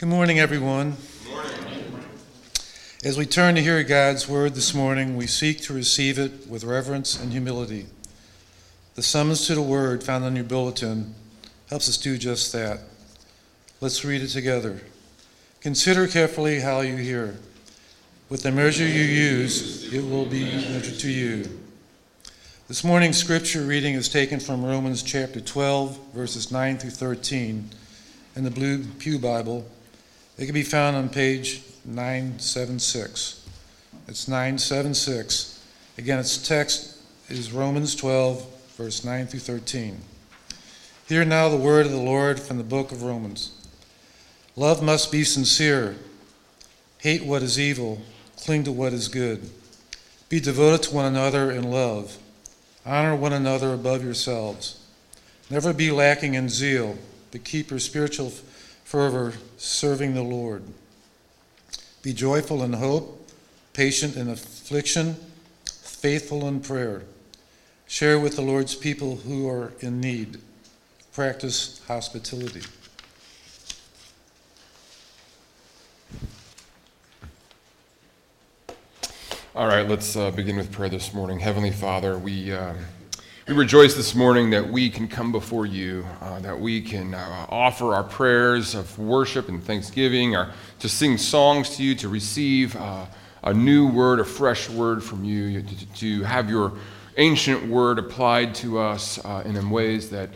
Good morning, everyone. As we turn to hear God's word this morning, we seek to receive it with reverence and humility. The summons to the word found on your bulletin helps us do just that. Let's read it together. Consider carefully how you hear. With the measure you use, it will be measured to you. This morning's scripture reading is taken from Romans chapter 12, verses 9 through 13 in the Blue Pew Bible. It can be found on page 976. It's 976. Again, its text is Romans 12, verse 9 through 13. Hear now the word of the Lord from the book of Romans. Love must be sincere. Hate what is evil, cling to what is good. Be devoted to one another in love. Honor one another above yourselves. Never be lacking in zeal, but keep your spiritual fervor serving the Lord. Be joyful in hope, patient in affliction, faithful in prayer. Share with the Lord's people who are in need. Practice hospitality. All right, let's uh, begin with prayer this morning. Heavenly Father, we, uh, we rejoice this morning that we can come before you, uh, that we can uh, offer our prayers of worship and thanksgiving, or to sing songs to you, to receive uh, a new word, a fresh word from you, to, to have your ancient word applied to us uh, in ways that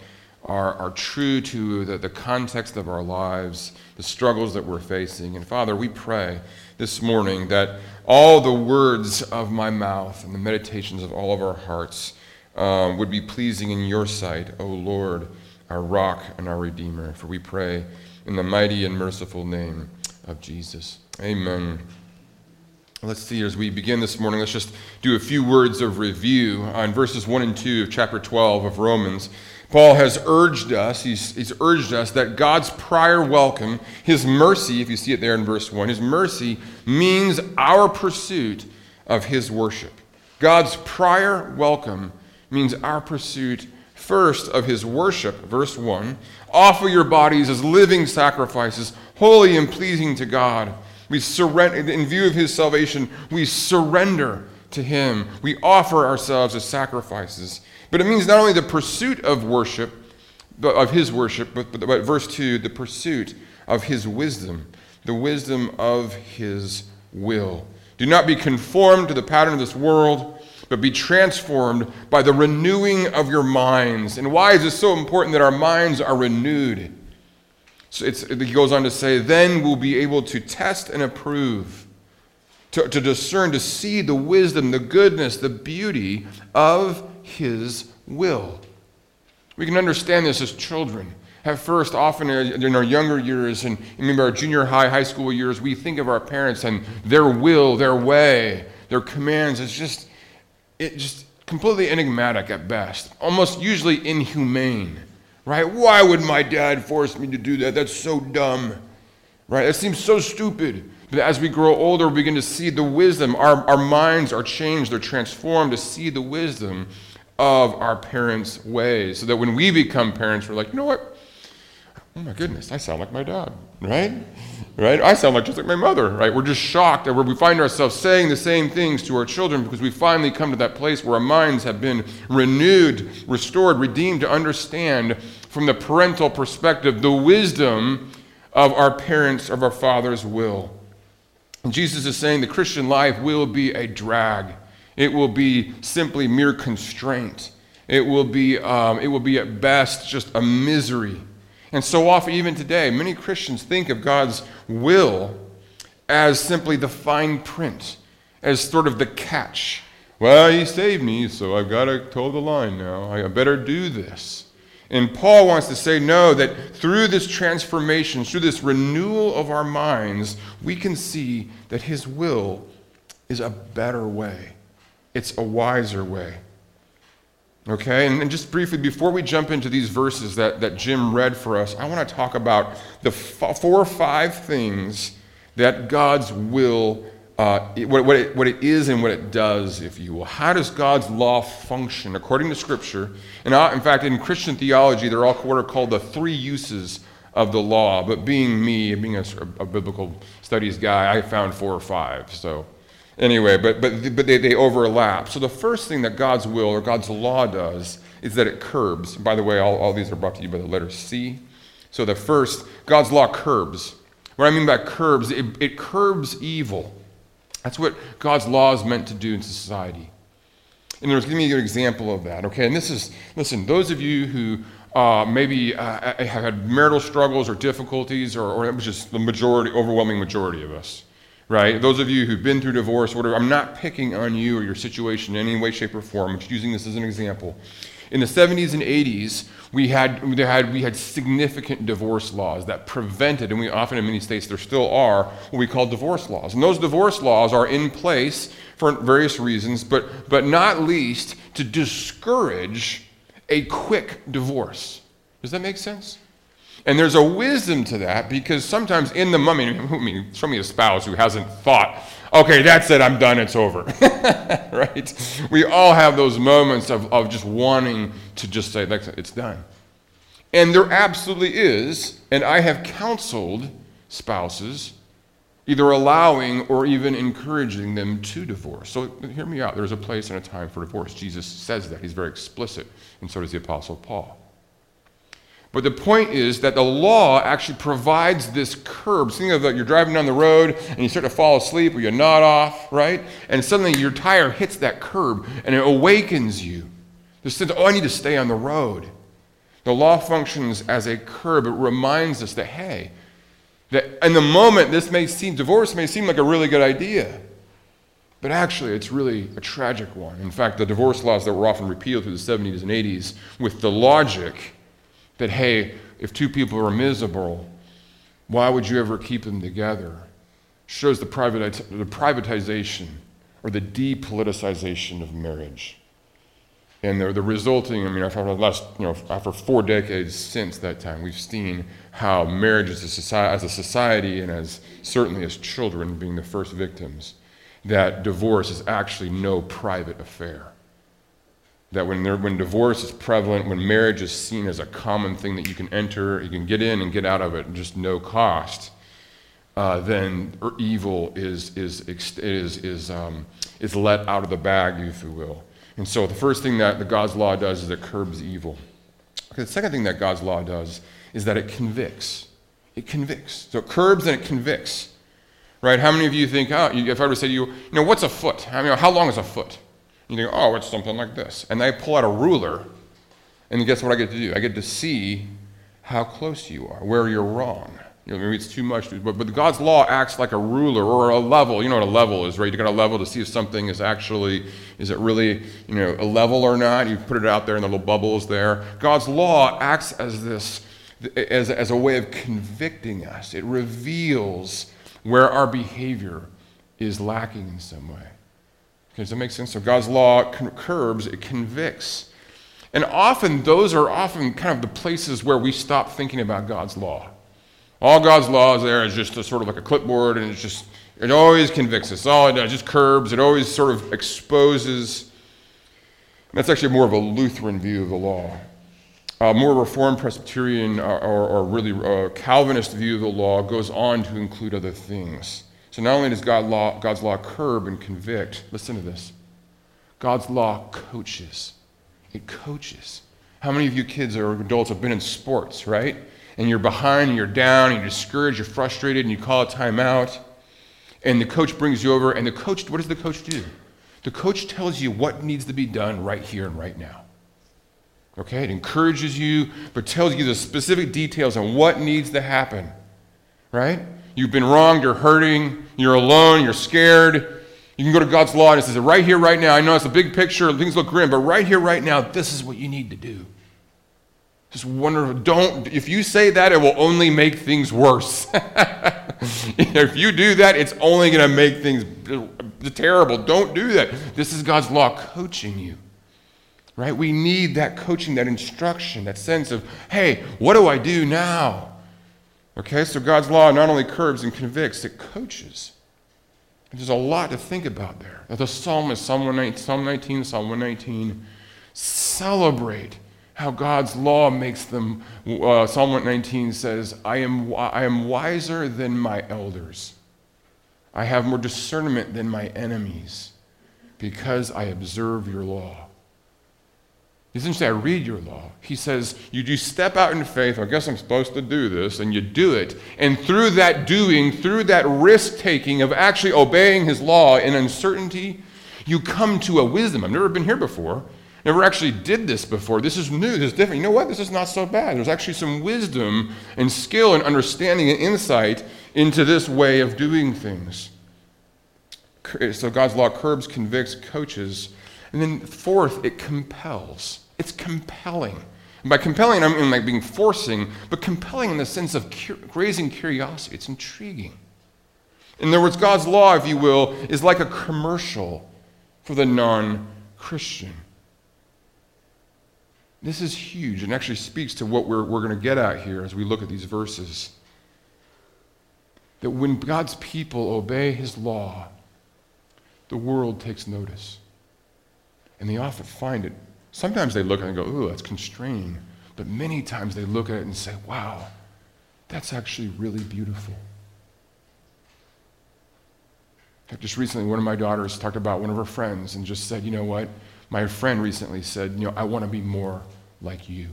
are, are true to the, the context of our lives, the struggles that we're facing. And Father, we pray this morning that all the words of my mouth and the meditations of all of our hearts um, would be pleasing in your sight, O Lord, our rock and our redeemer. For we pray in the mighty and merciful name of Jesus. Amen. Let's see, as we begin this morning, let's just do a few words of review on verses 1 and 2 of chapter 12 of Romans. Paul has urged us, he's, he's urged us that God's prior welcome, his mercy, if you see it there in verse 1, his mercy means our pursuit of his worship. God's prior welcome means our pursuit first of his worship, verse 1. Offer your bodies as living sacrifices, holy and pleasing to God. We surrender, in view of his salvation, we surrender to him. We offer ourselves as sacrifices. But it means not only the pursuit of worship, of his worship, but, but, but verse 2, the pursuit of his wisdom, the wisdom of his will. Do not be conformed to the pattern of this world, but be transformed by the renewing of your minds. And why is it so important that our minds are renewed? So he goes on to say, then we'll be able to test and approve, to, to discern, to see the wisdom, the goodness, the beauty of his will. We can understand this as children. At first, often in our younger years and maybe our junior high, high school years, we think of our parents and their will, their way, their commands as just, it just completely enigmatic at best, almost usually inhumane, right? Why would my dad force me to do that? That's so dumb, right? That seems so stupid. But as we grow older, we begin to see the wisdom. Our, our minds are changed, they're transformed to see the wisdom of our parents' ways. So that when we become parents, we're like, you know what? Oh my goodness, I sound like my dad, right? Right? I sound like just like my mother, right? We're just shocked that we find ourselves saying the same things to our children because we finally come to that place where our minds have been renewed, restored, redeemed to understand from the parental perspective the wisdom of our parents, of our Father's will. And Jesus is saying the Christian life will be a drag. It will be simply mere constraint. It will be, um, it will be at best just a misery. And so often, even today, many Christians think of God's will as simply the fine print, as sort of the catch. Well, he saved me, so I've got to toe the line now. I better do this. And Paul wants to say, no, that through this transformation, through this renewal of our minds, we can see that his will is a better way it's a wiser way. Okay, and, and, just briefly, before we jump into these verses that, that Jim read for us, I want to talk about the f- four or five things that God's will, uh, what, what, it, what it is and what it does, if you will. How does God's law function according to Scripture? And uh, in fact, in Christian theology, they're all what are called the three uses of the law, but being me, being a, a biblical studies guy, I found four or five. So, anyway, but, but, but they, they overlap. So, the first thing that God's will or God's law does is that it curbs. By the way, all, all these are brought to you by the letter C. So, the first, God's law curbs. What I mean by curbs, it, it curbs evil. That's what God's law is meant to do in society. And there's give me an example of that, okay? And this is, listen, those of you who uh, maybe uh, have had marital struggles or difficulties, or, or it was just the majority, overwhelming majority of us, right? Those of you who've been through divorce, whatever, I'm not picking on you or your situation in any way, shape, or form. I'm just using this as an example. In the 70s and 80s, we had, we had, we had significant divorce laws that prevented, and we often in many states there still are, what we call divorce laws. And those divorce laws are in place for various reasons, but, but not least to discourage a quick divorce. Does that make sense? And there's a wisdom to that because sometimes in the moment, I mean, show me a spouse who hasn't thought, okay, that's it, I'm done, it's over. right? We all have those moments of, of just wanting to just say, it's done. And there absolutely is, and I have counseled spouses either allowing or even encouraging them to divorce. So hear me out. There's a place and a time for divorce. Jesus says that. He's very explicit, and so does the Apostle Paul. But the point is that the law actually provides this curb. Think of that you're driving down the road and you start to fall asleep or you nod off, right? And suddenly your tire hits that curb and it awakens you. The sense, oh, I need to stay on the road. The law functions as a curb. It reminds us that, hey, that in the moment, this may seem, divorce may seem like a really good idea, but actually, it's really a tragic one. In fact, the divorce laws that were often repealed through the 70s and 80s with the logic that, hey, if two people are miserable, why would you ever keep them together? Shows the, the privatization or the depoliticization of marriage. And the, the resulting, I mean, after last, you know, after four decades since that time, we've seen how marriage as a, society, as a society and as certainly as children being the first victims, that divorce is actually no private affair. That when, when divorce is prevalent, when marriage is seen as a common thing that you can enter, you can get in and get out of it, just no cost, uh, then evil is, is, is, is, um, is let out of the bag, if you will. And so the first thing that the God's law does is it curbs evil. Okay, the second thing that God's law does is that it convicts. It convicts. So it curbs and it convicts. Right? How many of you think, oh, if I were to say to you, you know, what's a foot? I mean, how long is a foot? You think, oh, it's something like this. And I pull out a ruler, and guess what I get to do? I get to see how close you are, where you're wrong. You know, maybe it's too much, but, but God's law acts like a ruler or a level. You know what a level is, right? You got a level to see if something is actually, is it really, you know, a level or not? You put it out there and the little bubble is there. God's law acts as this, as, as a way of convicting us. It reveals where our behavior is lacking in some way. Okay, does that make sense? So God's law curbs, it convicts. And often those are often kind of the places where we stop thinking about God's law. All God's law is there is just a sort of like a clipboard, and it's just, it always convicts us. All it does, just curbs, it always sort of exposes. That's actually more of a Lutheran view of the law. A more Reformed Presbyterian or, or, or really a Calvinist view of the law goes on to include other things. So not only does God law, God's law curb and convict, listen to this God's law coaches. It coaches. How many of you kids or adults have been in sports, right? and you're behind and you're down and you're discouraged, you're frustrated, and you call a timeout. And the coach brings you over, and the coach, what does the coach do? The coach tells you what needs to be done right here and right now. Okay? It encourages you, but tells you the specific details on what needs to happen. Right? You've been wronged, you're hurting, you're alone, you're scared. You can go to God's law and it says, right here, right now. I know it's a big picture, things look grim, but right here, right now, this is what you need to do. Just wonderful. Don't, if you say that, it will only make things worse. if you do that, it's only going to make things terrible. Don't do that. This is God's law coaching you. Right? We need that coaching, that instruction, that sense of, hey, what do I do now? Okay, so God's law not only curbs and convicts, it coaches. There's a lot to think about there. The psalmist, Psalm 119, Psalm 119, celebrate how God's law makes them. Uh, Psalm 119 says, I am, I am wiser than my elders. I have more discernment than my enemies because I observe your law. He doesn't say, I read your law. He says, you do step out in faith. I guess I'm supposed to do this, and you do it. And through that doing, through that risk taking of actually obeying his law in uncertainty, you come to a wisdom. I've never been here before. Never actually did this before. This is new. This is different. You know what? This is not so bad. There's actually some wisdom and skill and understanding and insight into this way of doing things. So God's law curbs, convicts, coaches. And then fourth, it compels. It's compelling. And by compelling, I mean like being forcing, but compelling in the sense of cu- raising curiosity. It's intriguing. In other words, God's law, if you will, is like a commercial for the non Christian. This is huge and actually speaks to what we're, we're going to get at here as we look at these verses. That when God's people obey his law, the world takes notice. And they often find it. Sometimes they look at it and go, ooh, that's constraining. But many times they look at it and say, wow, that's actually really beautiful. Just recently, one of my daughters talked about one of her friends and just said, you know what? My friend recently said, you know, I want to be more like you.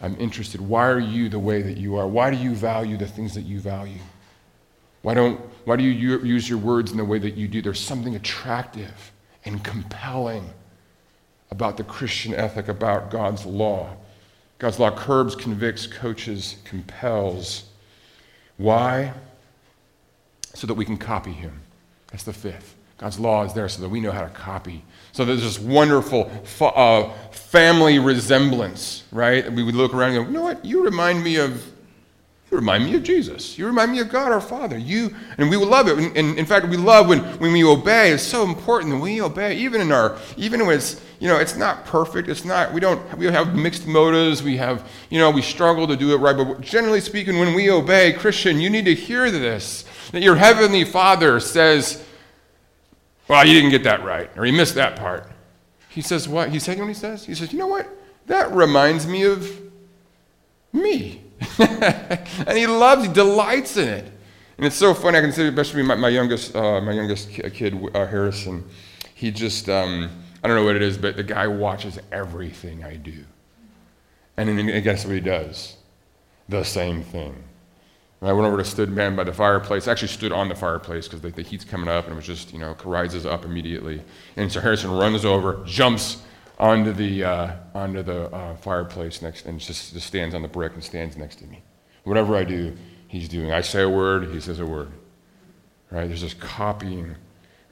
I'm interested. Why are you the way that you are? Why do you value the things that you value? Why, don't, why do you use your words in the way that you do? There's something attractive and compelling about the Christian ethic, about God's law. God's law curbs, convicts, coaches, compels. Why? So that we can copy him. That's the fifth. God's law is there so that we know how to copy. So there's this wonderful uh, family resemblance, right? We would look around and go, you know what? You remind me of you remind me of Jesus. You remind me of God our Father. You and we will love it. And, in fact, we love when, when we obey. It's so important that we obey, even in our even when it's you know it's not perfect. It's not we don't we have mixed motives. We have you know we struggle to do it right. But generally speaking, when we obey, Christian, you need to hear this that your heavenly Father says, "Well, you didn't get that right, or you missed that part." He says what? He saying what he says. He says, "You know what? That reminds me of me." and he loves, he delights in it. And it's so funny. I can say, especially my, my youngest, uh, my youngest kid, uh, Harrison. He just, um, I don't know what it is, but the guy watches everything I do. And then guess what he does? The same thing. I went over to stood man by the fireplace. I actually stood on the fireplace because the, the, heat's coming up, and it was just, you know, rises up immediately. And so Harrison runs over, jumps onto the, uh, onto the uh, fireplace next and just, just stands on the brick and stands next to me. Whatever I do, he's doing. I say a word, he says a word. Right? There's this copying.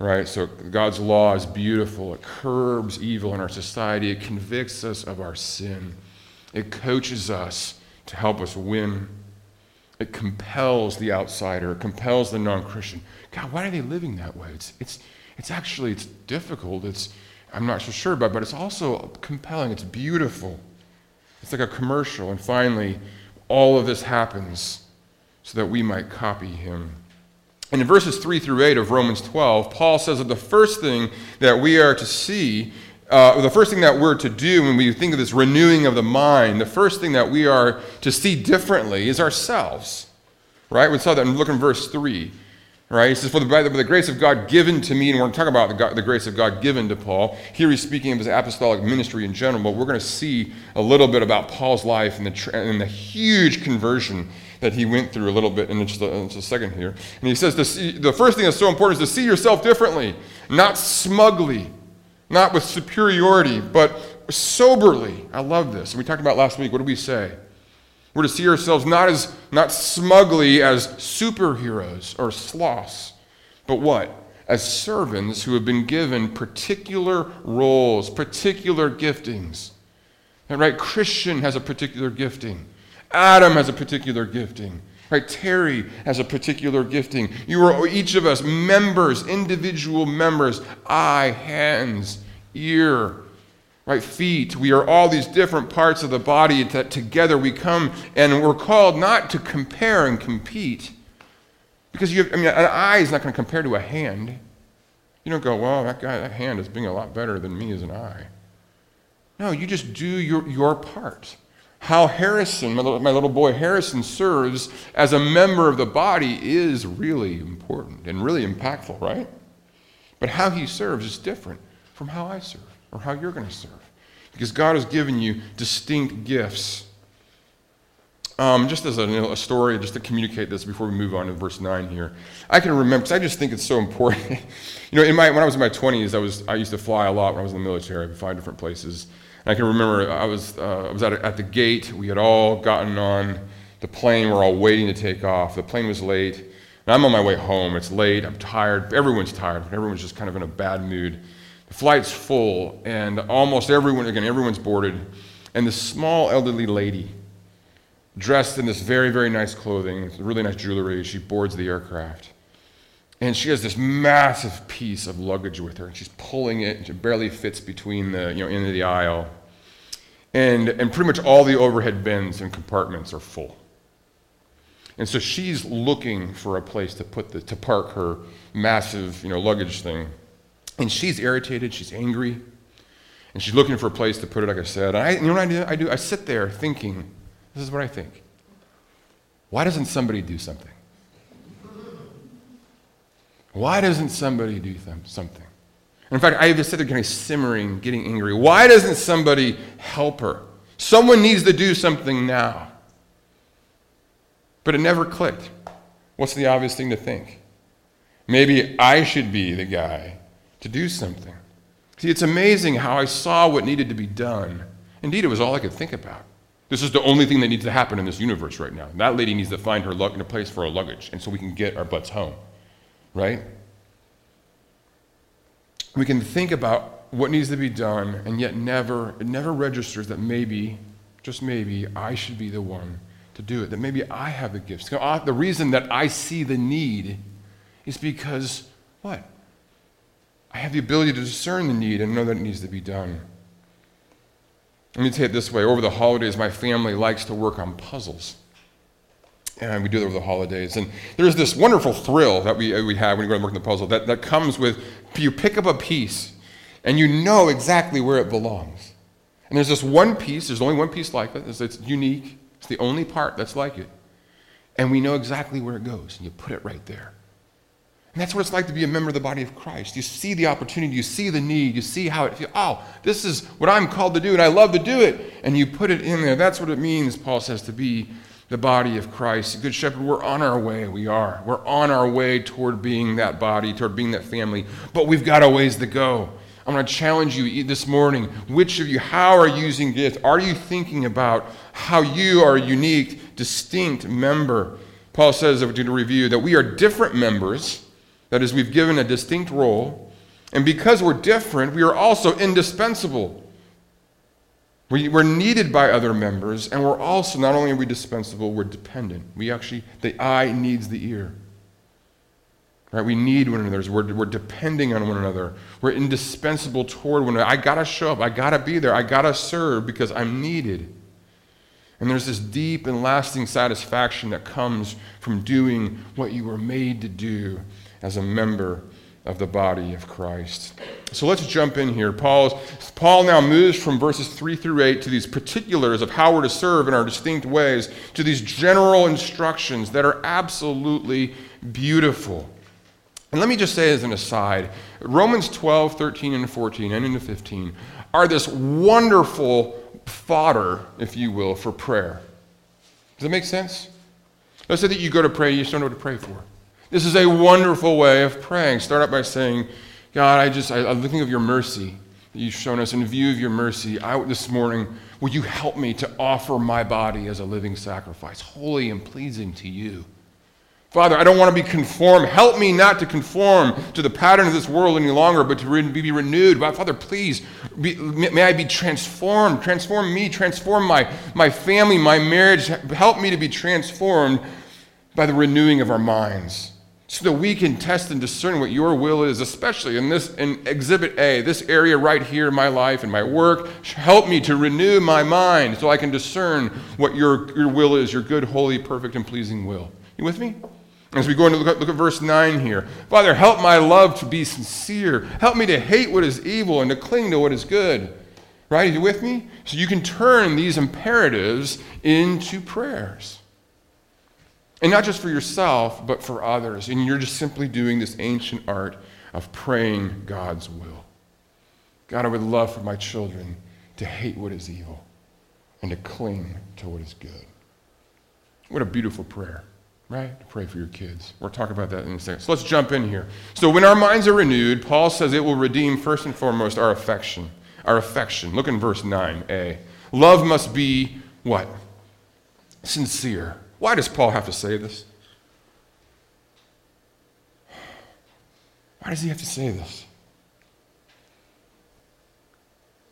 Right? So God's law is beautiful. It curbs evil in our society. It convicts us of our sin. It coaches us to help us win. It compels the outsider. It compels the non-Christian. God, why are they living that way? It's, it's, it's actually it's difficult. It's, I'm not so sure about, but it's also compelling. It's beautiful. It's like a commercial. And finally, all of this happens so that we might copy him. And in verses 3 through 8 of Romans 12, Paul says that the first thing that we are to see, uh, the first thing that we're to do when we think of this renewing of the mind, the first thing that we are to see differently is ourselves. Right? We saw that in look in verse 3. Right? He says, For the, by the, grace of God given to me, and we're going to talk about the, God, the grace of God given to Paul. Here he's speaking of his apostolic ministry in general, but we're going to see a little bit about Paul's life and the, and the huge conversion that he went through a little bit in just a, in just a second here. And he says, see, The first thing that's so important is to see yourself differently, not smugly, not with superiority, but soberly. I love this. We talked about last week. What did we say? We're to see ourselves not as not smugly as superheroes or sloths, but what? As servants who have been given particular roles, particular giftings. Right, Christian has a particular gifting. Adam has a particular gifting. Right, Terry has a particular gifting. You are each of us members, individual members, eye, hands, ear, right? Feet. We are all these different parts of the body that together we come and we're called not to compare and compete. Because you have, I mean, an eye is not going to compare to a hand. You don't go, well, that guy, that hand is being a lot better than me as an eye. No, you just do your, your part. How Harrison, my little, my little boy Harrison, serves as a member of the body is really important and really impactful, right? But how he serves is different from how I serve or how you're going to serve. Because God has given you distinct gifts. Um, just as a, you know, a, story, just to communicate this before we move on to verse 9 here. I can remember, because I just think it's so important. you know, in my, when I was in my 20s, I, was, I used to fly a lot when I was in the military. I would fly different places. And I can remember I was, uh, I was at, at the gate. We had all gotten on the plane. We're all waiting to take off. The plane was late. And I'm on my way home. It's late. I'm tired. Everyone's tired. Everyone's just kind of in a bad mood. Flight's full, and almost everyone, again, everyone's boarded. And this small elderly lady, dressed in this very, very nice clothing, really nice jewelry. She boards the aircraft. And she has this massive piece of luggage with her, and she's pulling it, and it barely fits between the, you know, end of the aisle. And, and pretty much all the overhead bins and compartments are full. And so she's looking for a place to put the, to park her massive, you know, luggage thing. And she's irritated, she's angry, and she's looking for a place to put it, like I said. And I, you know what I do? I do? I sit there thinking, this is what I think. Why doesn't somebody do something? Why doesn't somebody do something? In fact, I just sit there kind of simmering, getting angry. Why doesn't somebody help her? Someone needs to do something now. But it never clicked. What's the obvious thing to think? Maybe I should be the guy to do something. See, it's amazing how I saw what needed to be done. Indeed, it was all I could think about. This is the only thing that needs to happen in this universe right now. That lady needs to find her lug- a place for her luggage, and so we can get our butts home, right? We can think about what needs to be done, and yet never, it never registers that maybe, just maybe, I should be the one to do it. That maybe I have the gifts. Uh, the reason that I see the need is because what? I have the ability to discern the need and know that it needs to be done. Let me say it this way over the holidays, my family likes to work on puzzles. And we do that over the holidays. And there's this wonderful thrill that we, we have when you go to work on the puzzle that, that comes with you pick up a piece and you know exactly where it belongs. And there's this one piece, there's only one piece like it, it's, it's unique, it's the only part that's like it. And we know exactly where it goes, and you put it right there. And that's what it's like to be a member of the body of Christ. You see the opportunity, you see the need, you see how it feels. Oh, this is what I'm called to do, and I love to do it. And you put it in there. That's what it means, Paul says, to be the body of Christ. Good shepherd, we're on our way. We are. We're on our way toward being that body, toward being that family. But we've got a ways to go. I'm going to challenge you this morning. Which of you, how are you using gifts? Are you thinking about how you are a unique, distinct member? Paul says, if we do a review, that we are different members that is, we've given a distinct role. And because we're different, we are also indispensable. We, are needed by other members, and we're also, not only are we dispensable, we're dependent. We actually, the eye needs the ear. Right? We need one another. We're, we're depending on one another. We're indispensable toward one another. I got to show up. I got to be there. I got to serve because I'm needed. And there's this deep and lasting satisfaction that comes from doing what you were made to do as a member of the body of Christ. So let's jump in here. Paul's, Paul now moves from verses 3 through 8 to these particulars of how we're to serve in our distinct ways, to these general instructions that are absolutely beautiful. And let me just say as an aside Romans 12, 13, and 14, and into 15 are this wonderful fodder, if you will, for prayer. Does that make sense? Let's say that you go to pray, you just don't know what to pray for. This is a wonderful way of praying. Start out by saying, God, I just, I, am looking of your mercy that you've shown us. In view of your mercy, I, this morning, would you help me to offer my body as a living sacrifice, holy and pleasing to you? Father, I don't want to be conformed. Help me not to conform to the pattern of this world any longer, but to re- be renewed. Father, please, be, may I be transformed. Transform me, transform my, my family, my marriage. Help me to be transformed by the renewing of our minds so that we can test and discern what your will is, especially in this in exhibit A, this area right here in my life and my work. Help me to renew my mind so I can discern what your, your will is, your good, holy, perfect, and pleasing will. You with me? As we go into look at, look at verse 9 here. Father, help my love to be sincere. Help me to hate what is evil and to cling to what is good. Right? Are you with me? So you can turn these imperatives into prayers. And not just for yourself, but for others. And you're just simply doing this ancient art of praying God's will. God, I would love for my children to hate what is evil and to cling to what is good. What a beautiful prayer, right? To pray for your kids. We'll talk about that in a second. So let's jump in here. So when our minds are renewed, Paul says it will redeem first and foremost our affection. Our affection. Look in verse 9a. Love must be what? Sincere. Why does Paul have to say this? Why does he have to say this?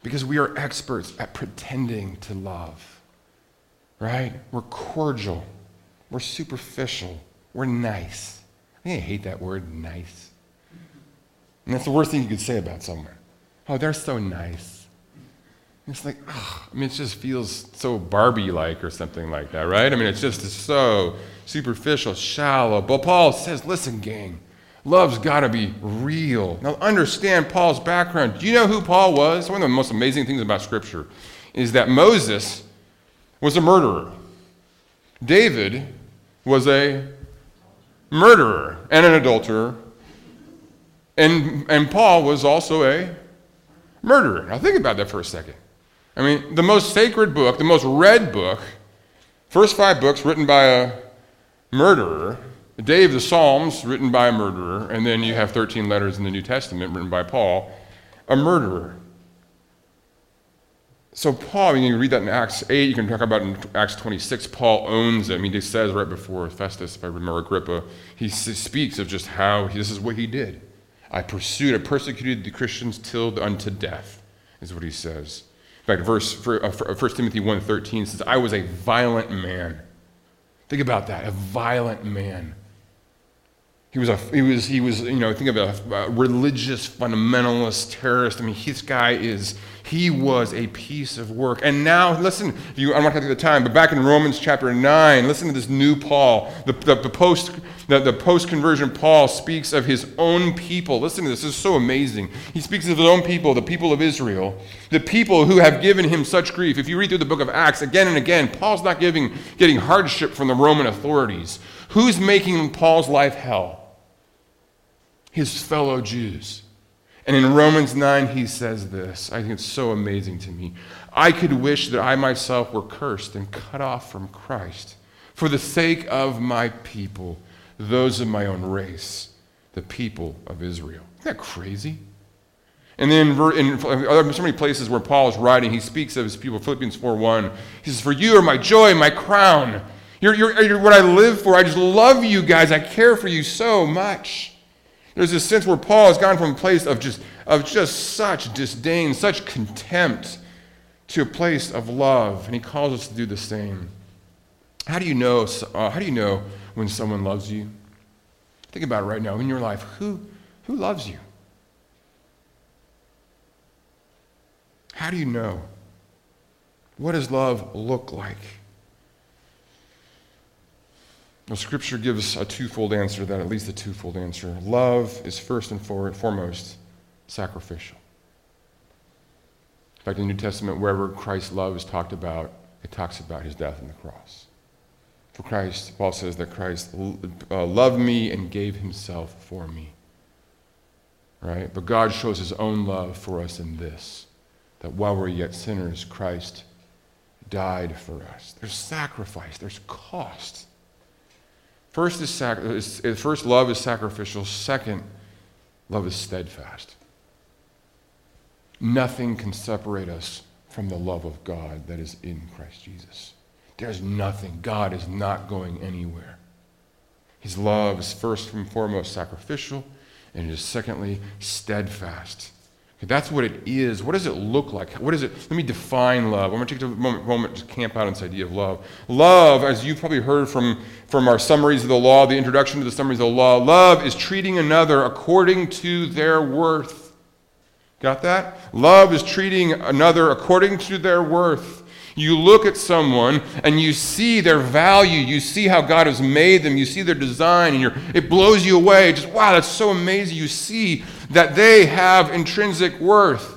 Because we are experts at pretending to love, right? We're cordial, we're superficial, we're nice. I, hate that word, nice. And that's the worst thing you could say about someone. Oh, they're so nice. It's like, oh, I mean, it just feels so Barbie like or something like that, right? I mean, it's just so superficial, shallow. But Paul says, listen, gang, love's got to be real. Now, understand Paul's background. Do you know who Paul was? One of the most amazing things about Scripture is that Moses was a murderer, David was a murderer and an adulterer, and, and Paul was also a murderer. Now, think about that for a second. I mean, the most sacred book, the most read book, first five books written by a murderer, Dave, the Psalms, written by a murderer, and then you have 13 letters in the New Testament written by Paul, a murderer. So, Paul, you can read that in Acts 8, you can talk about in Acts 26, Paul owns it. I mean, he says right before Festus, if I remember Agrippa, he speaks of just how he, this is what he did. I pursued, I persecuted the Christians till unto death, is what he says fact, verse, for, uh, 1 uh, Timothy 1.13 says, I was a violent man. Think about that, a violent man. He was, a, he was, he was you know, think of a, a religious fundamentalist terrorist. I mean, this guy is, he was a piece of work. And now, listen, you, I'm not going to take the time, but back in Romans chapter 9, listen to this new Paul. The, the, the post, the, post-conversion Paul speaks of his own people. Listen to this, this is so amazing. He speaks of his own people, the people of Israel, the people who have given him such grief. If you read through the book of Acts again and again, Paul's not giving, getting hardship from the Roman authorities. Who's making Paul's life hell? his fellow Jews. And in Romans 9, he says this. I think it's so amazing to me. I could wish that I myself were cursed and cut off from Christ for the sake of my people, those of my own race, the people of Israel. Isn't that crazy? And then in so many places where Paul is writing, he speaks of his people. Philippians 4.1, he says, For you are my joy, my crown. You're, you're, you're what I live for. I just love you guys. I care for you so much. There's this sense where Paul has gone from a place of just, of just such disdain, such contempt, to a place of love, and he calls us to do the same. How do you know, uh, how do you know when someone loves you? Think about it right now in your life. Who, who loves you? How do you know? What does love look like? Well, Scripture gives a twofold answer that, at least a twofold answer. Love is first and foremost sacrificial. In fact, in the New Testament, wherever Christ's love is talked about, it talks about his death on the cross. For Christ, Paul says that Christ uh, loved me and gave himself for me. Right? But God shows his own love for us in this that while we're yet sinners, Christ died for us. There's sacrifice, there's cost. First, is sac- is, first, love is sacrificial. Second, love is steadfast. Nothing can separate us from the love of God that is in Christ Jesus. There's nothing. God is not going anywhere. His love is first and foremost sacrificial, and it is secondly steadfast. That's what it is. What does it look like? What is it? Let me define love. I'm going to take a moment, moment to camp out on this idea of love. Love, as you've probably heard from, from our summaries of the law, the introduction to the summaries of the law, love is treating another according to their worth. Got that? Love is treating another according to their worth. You look at someone and you see their value. You see how God has made them. You see their design, and it blows you away. Just, wow, that's so amazing. You see that they have intrinsic worth.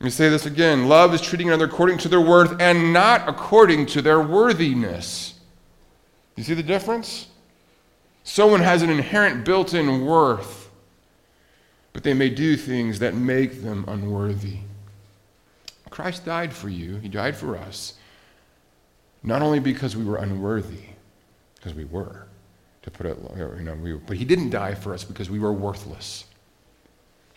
Let me say this again. Love is treating another according to their worth and not according to their worthiness. You see the difference? Someone has an inherent built in worth, but they may do things that make them unworthy. Christ died for you, He died for us, not only because we were unworthy, because we were, to put it, you know, we, but He didn't die for us because we were worthless.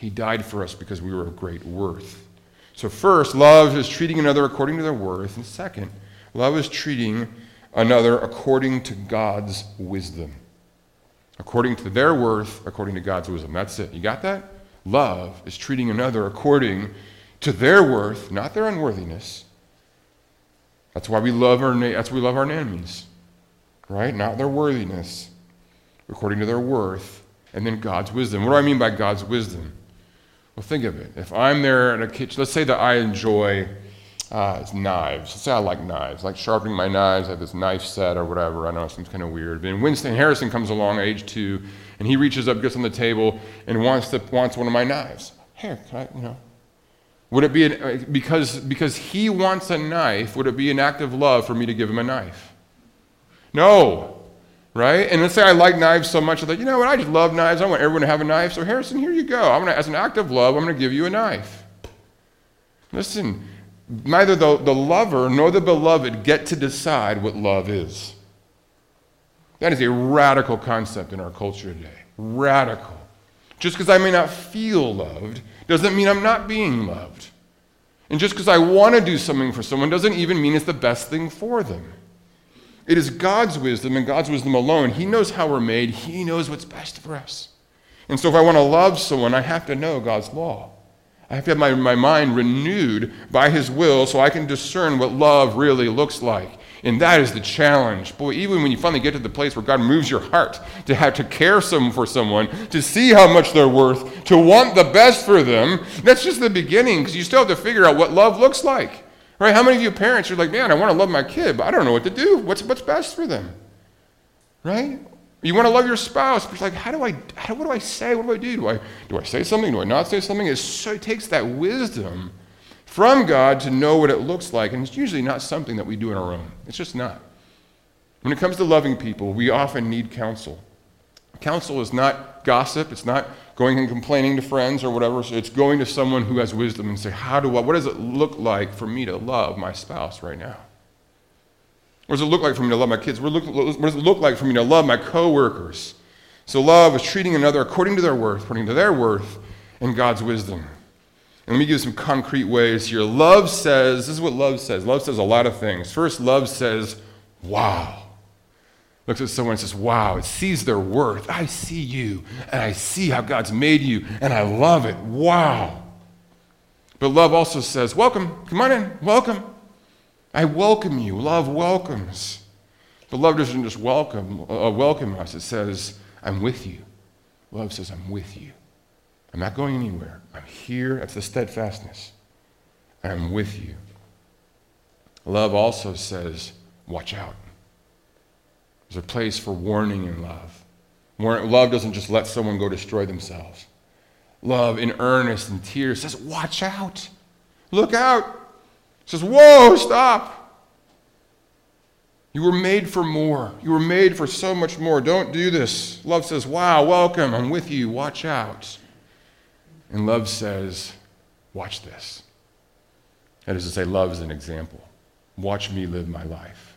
He died for us because we were of great worth. So, first, love is treating another according to their worth. And second, love is treating another according to God's wisdom. According to their worth, according to God's wisdom. That's it. You got that? Love is treating another according to their worth, not their unworthiness. That's why we love our, that's why we love our enemies, right? Not their worthiness, according to their worth, and then God's wisdom. What do I mean by God's wisdom? Well, think of it. If I'm there in a kitchen, let's say that I enjoy uh, knives. Let's say I like knives, like sharpening my knives. I have this knife set or whatever. I know it seems kind of weird. But Winston Harrison comes along, age two, and he reaches up, gets on the table, and wants to, wants one of my knives. Here, can I, you know? Would it be an, because because he wants a knife? Would it be an act of love for me to give him a knife? No, right? And let's say I like knives so much that, you know what, I just love knives. I want everyone to have a knife. So, Harrison, here you go. I'm gonna, as an act of love, I'm going to give you a knife. Listen, neither the, the lover nor the beloved get to decide what love is. That is a radical concept in our culture today. Radical. Just because I may not feel loved doesn't mean I'm not being loved. And just because I want to do something for someone doesn't even mean it's the best thing for them. It is God's wisdom and God's wisdom alone. He knows how we're made, He knows what's best for us. And so if I want to love someone, I have to know God's law. I have to have my, my mind renewed by His will so I can discern what love really looks like. And that is the challenge. Boy, even when you finally get to the place where God moves your heart to have to care some for someone, to see how much they're worth, to want the best for them, that's just the beginning because you still have to figure out what love looks like. Right? How many of you parents are like, man, I want to love my kid, but I don't know what to do. What's, what's best for them? Right? You want to love your spouse, but it's like, how do I, how, what do I say? What do I do? Do I, do I say something? Do I not say something? It, so, it takes that wisdom from God to know what it looks like, and it's usually not something that we do on our own. It's just not. When it comes to loving people, we often need counsel. Counsel is not gossip, it's not going and complaining to friends or whatever. So it's going to someone who has wisdom and say, How do I, what does it look like for me to love my spouse right now? What does it look like for me to love my kids? What does it look like for me to love my coworkers? So love is treating another according to their worth, according to their worth, and God's wisdom. And let me give you some concrete ways here. Love says, this is what love says. Love says a lot of things. First, love says, wow looks at someone and says, Wow, it sees their worth. I see you, and I see how God's made you, and I love it. Wow. But love also says, Welcome, come on in, welcome. I welcome you. Love welcomes. But love doesn't just welcome, uh, welcome us, it says, I'm with you. Love says, I'm with you. I'm not going anywhere. I'm here. That's the steadfastness. I'm with you. Love also says, Watch out. There's a place for warning and love. Love doesn't just let someone go destroy themselves. Love, in earnest and tears, says, Watch out. Look out. says, Whoa, stop. You were made for more. You were made for so much more. Don't do this. Love says, Wow, welcome. I'm with you. Watch out. And love says, Watch this. That is to say, love is an example. Watch me live my life.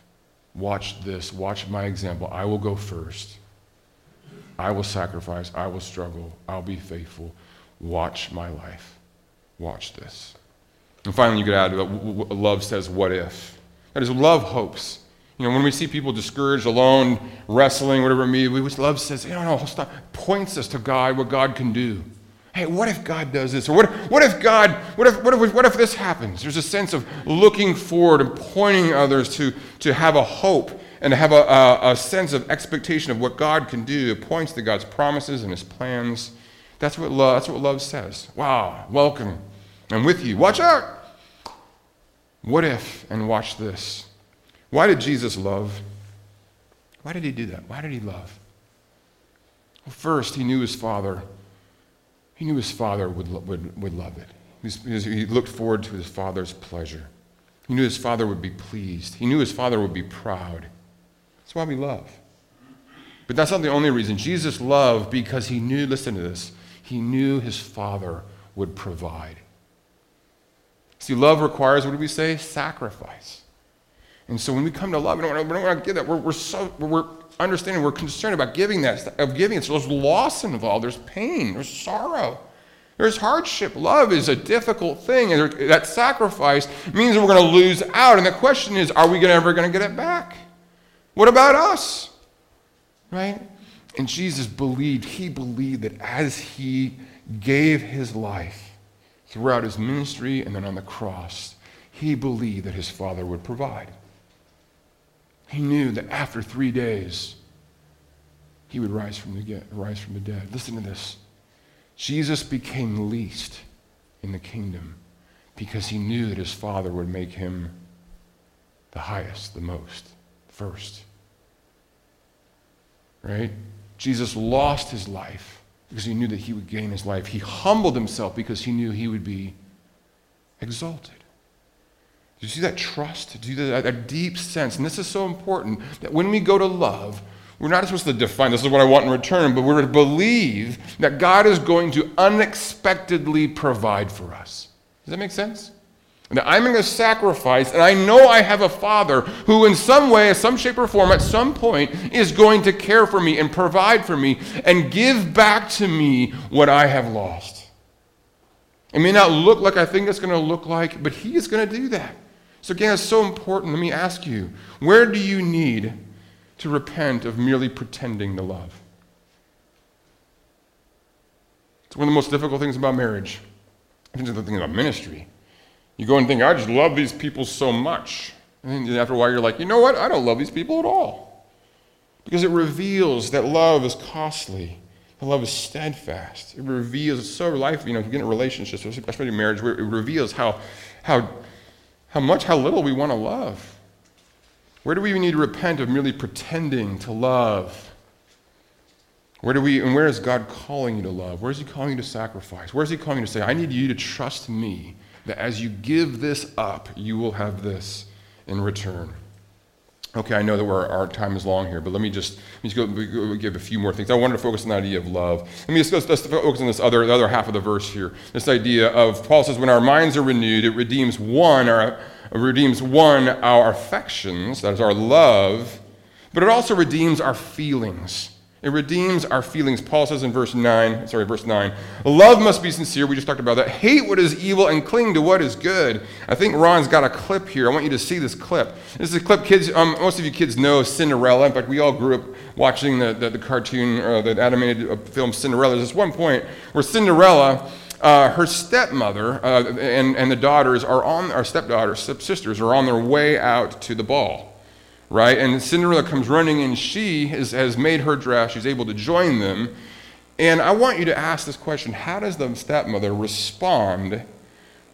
Watch this, watch my example. I will go first. I will sacrifice. I will struggle. I'll be faithful. Watch my life. Watch this. And finally, you could add uh, love says, What if? That is, love hopes. You know, when we see people discouraged, alone, wrestling, whatever it may be, love says, you know, no, stop, points us to God, what God can do. Hey, what if God does this? Or what, what if God, what if, what, if, what if this happens? There's a sense of looking forward and pointing others to, to have a hope and to have a, a, a sense of expectation of what God can do. It points to God's promises and his plans. That's what love, that's what love says. Wow, welcome. I'm with you. Watch out. What if, and watch this. Why did Jesus love? Why did he do that? Why did he love? Well, first, he knew his Father he knew his father would, would, would love it. He looked forward to his father's pleasure. He knew his father would be pleased. He knew his father would be proud. That's why we love. But that's not the only reason. Jesus loved because he knew, listen to this, he knew his father would provide. See, love requires, what do we say? Sacrifice. And so when we come to love, we don't, we don't want to give that. We're, we're so, we're understanding, we're concerned about giving that, of giving it. So there's loss involved, there's pain, there's sorrow. There's hardship. Love is a difficult thing. And that sacrifice means we're going to lose out. And the question is, are we ever going to get it back? What about us? Right? And Jesus believed, he believed that as he gave his life throughout his ministry and then on the cross, he believed that his Father would provide. He knew that after three days, he would rise from the, get, rise from the dead. Listen to this. Jesus became least in the kingdom because he knew that his Father would make him the highest, the most, first. Right? Jesus lost his life because he knew that he would gain his life. He humbled himself because he knew he would be exalted. Do you see that trust? Do you see that, that deep sense? And this is so important that when we go to love, we're not supposed to define this is what I want in return, but we're to believe that God is going to unexpectedly provide for us. Does that make sense? That I'm going to sacrifice, and I know I have a father who, in some way, some shape or form, at some point, is going to care for me and provide for me and give back to me what I have lost. It may not look like I think it's going to look like, but he is going to do that. So, again, it's so important. Let me ask you where do you need to repent of merely pretending to love? It's one of the most difficult things about marriage. It's the thing about ministry. You go and think, I just love these people so much. And then after a while, you're like, you know what? I don't love these people at all. Because it reveals that love is costly. That love is steadfast. It reveals, it's so life, you know, you get in relationships, especially marriage, it reveals how, how, how much, how little we want to love. Where do we need to repent of merely pretending to love? Where do we, and where is God calling you to love? Where is He calling you to sacrifice? Where is He calling you to say, I need you to trust me that as you give this up, you will have this in return. Okay, I know that our time is long here, but let me just, let me just go, go, give a few more things. I wanted to focus on the idea of love. Let me just let's, let's focus on this other, the other half of the verse here. This idea of Paul says, when our minds are renewed, it redeems one, our, redeems one, our affections, that is our love, but it also redeems our feelings. It redeems our feelings. Paul says in verse 9, sorry, verse 9, love must be sincere. We just talked about that. Hate what is evil and cling to what is good. I think Ron's got a clip here. I want you to see this clip. This is a clip kids, um, most of you kids know Cinderella. In fact, we all grew up watching the, the, the cartoon, uh, the animated uh, film Cinderella. There's this one point where Cinderella, uh, her stepmother uh, and, and the daughters are on, our stepdaughters, stepsisters are on their way out to the ball right? And Cinderella comes running and she is, has made her dress. She's able to join them. And I want you to ask this question How does the stepmother respond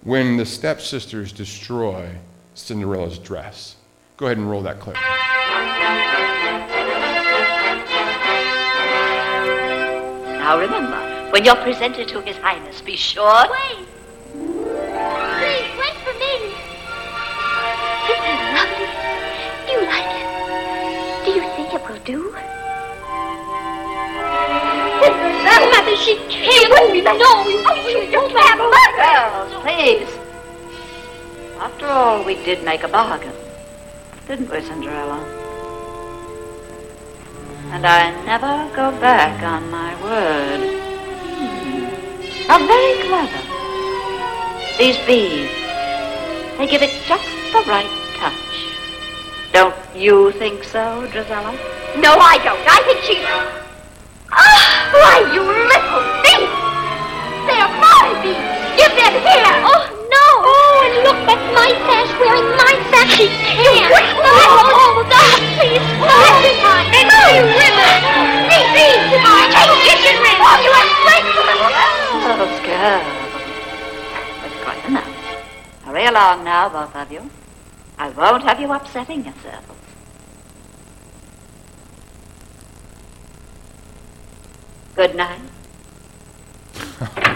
when the stepsisters destroy Cinderella's dress? Go ahead and roll that clip. Now remember, when you're presented to His Highness, be sure. Wait! She can't. wouldn't be like, no, you, you don't have Girls, please. After all, we did make a bargain, didn't we, Cinderella? And I never go back on my word. Hmm. How very clever. These beads, they give it just the right touch. Don't you think so, Drizella? No, I don't. I think she's... Ah, why, you little thief! They're my beads! Give them here! Oh, no! Oh, and look, that's my sash wearing my sash. She can't! Oh, oh, oh, God, please! No! This time! No, you ribbon! These beads! Take kitchen ribbon! Oh, you ungrateful! Girls, girls. That's quite enough. Hurry along now, both of you. I won't have you upsetting yourselves. Good night.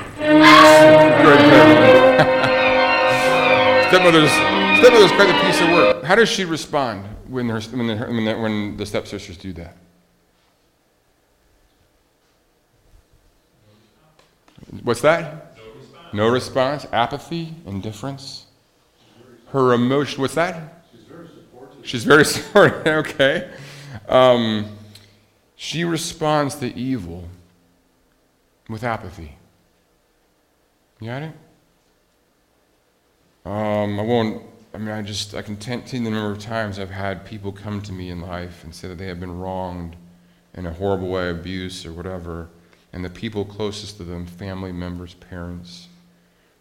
Stepmother's, stepmother's quite a piece of work. How does she respond when, her, when, the, when, the, when the stepsisters do that? What's that? No response. No response. Apathy, indifference. Her emotion. What's that? She's very supportive. She's very supportive. okay. Um, she responds to evil with apathy. You got it? Um, I won't, I mean, I just, I can tell the number of times I've had people come to me in life and say that they have been wronged in a horrible way, abuse or whatever, and the people closest to them, family members, parents,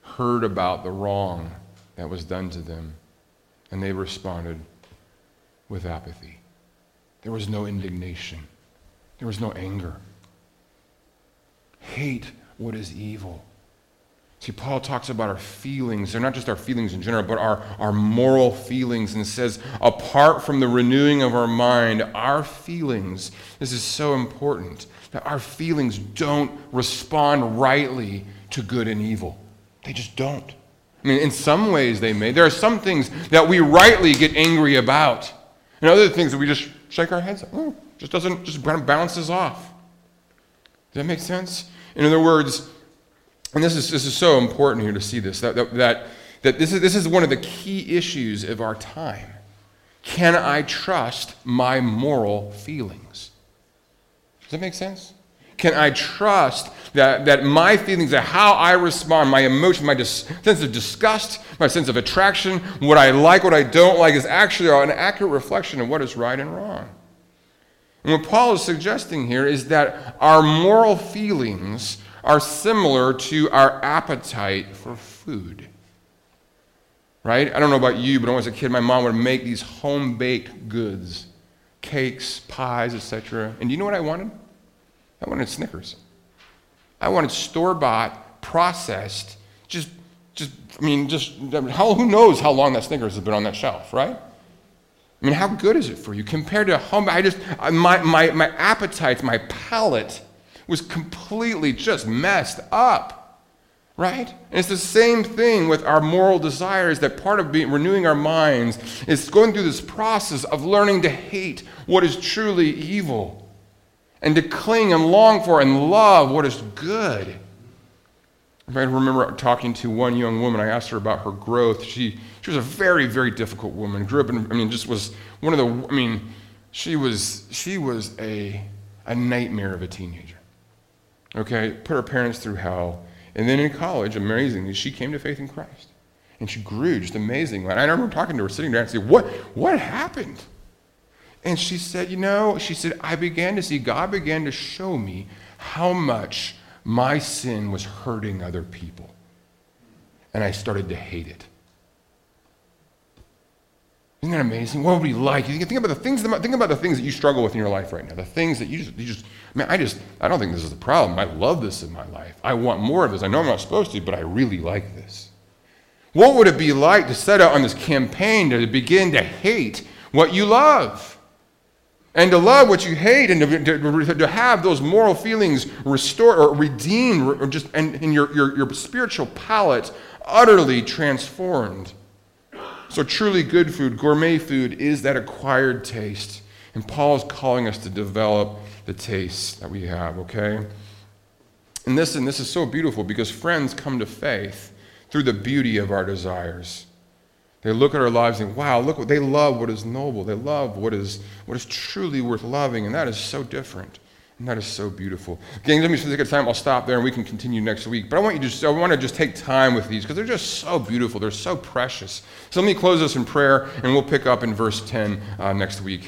heard about the wrong that was done to them, and they responded with apathy. There was no indignation, there was no anger. Hate what is evil. See, Paul talks about our feelings. They're not just our feelings in general, but our, our moral feelings, and says, apart from the renewing of our mind, our feelings, this is so important, that our feelings don't respond rightly to good and evil. They just don't. I mean, in some ways they may. There are some things that we rightly get angry about, and other things that we just shake our heads. Oh, just doesn't, just kind of bounces off. Does that make sense? In other words, and this is, this is so important here to see this, that, that, that, that this, is, this is one of the key issues of our time. Can I trust my moral feelings? Does that make sense? Can I trust that, that my feelings, that how I respond, my emotion, my dis- sense of disgust, my sense of attraction, what I like, what I don't like, is actually an accurate reflection of what is right and wrong? And what Paul is suggesting here is that our moral feelings are similar to our appetite for food. Right? I don't know about you, but when I was a kid, my mom would make these home baked goods cakes, pies, etc. And you know what I wanted? I wanted Snickers. I wanted store bought, processed, just, just, I mean, just, how, who knows how long that Snickers has been on that shelf, right? I mean, how good is it for you compared to home? I just, my, my, my appetite, my palate was completely just messed up, right? And it's the same thing with our moral desires that part of being, renewing our minds is going through this process of learning to hate what is truly evil and to cling and long for and love what is good. I remember talking to one young woman. I asked her about her growth. She, she was a very, very difficult woman. Grew up in, I mean, just was one of the, I mean, she was, she was a, a nightmare of a teenager. Okay, put her parents through hell. And then in college, amazingly, she came to faith in Christ. And she grew just amazingly. And I remember talking to her, sitting there and saying, What, what happened? And she said, You know, she said, I began to see, God began to show me how much my sin was hurting other people. And I started to hate it. Isn't that amazing? What would we like? You think about the things. Think about the things that you struggle with in your life right now. The things that you just, you just. I just. I don't think this is a problem. I love this in my life. I want more of this. I know I'm not supposed to, but I really like this. What would it be like to set out on this campaign to begin to hate what you love? And to love what you hate and to, to, to have those moral feelings restored or redeemed or just and, and your, your, your spiritual palate utterly transformed. So, truly good food, gourmet food, is that acquired taste. And Paul is calling us to develop the taste that we have, okay? And this, and this is so beautiful because friends come to faith through the beauty of our desires. They look at our lives and wow, look what they love what is noble. They love what is what is truly worth loving, and that is so different. And that is so beautiful. Gang, let me just take a time. I'll stop there and we can continue next week. But I want you to just, I want to just take time with these because they're just so beautiful. They're so precious. So let me close this in prayer and we'll pick up in verse 10 uh, next week.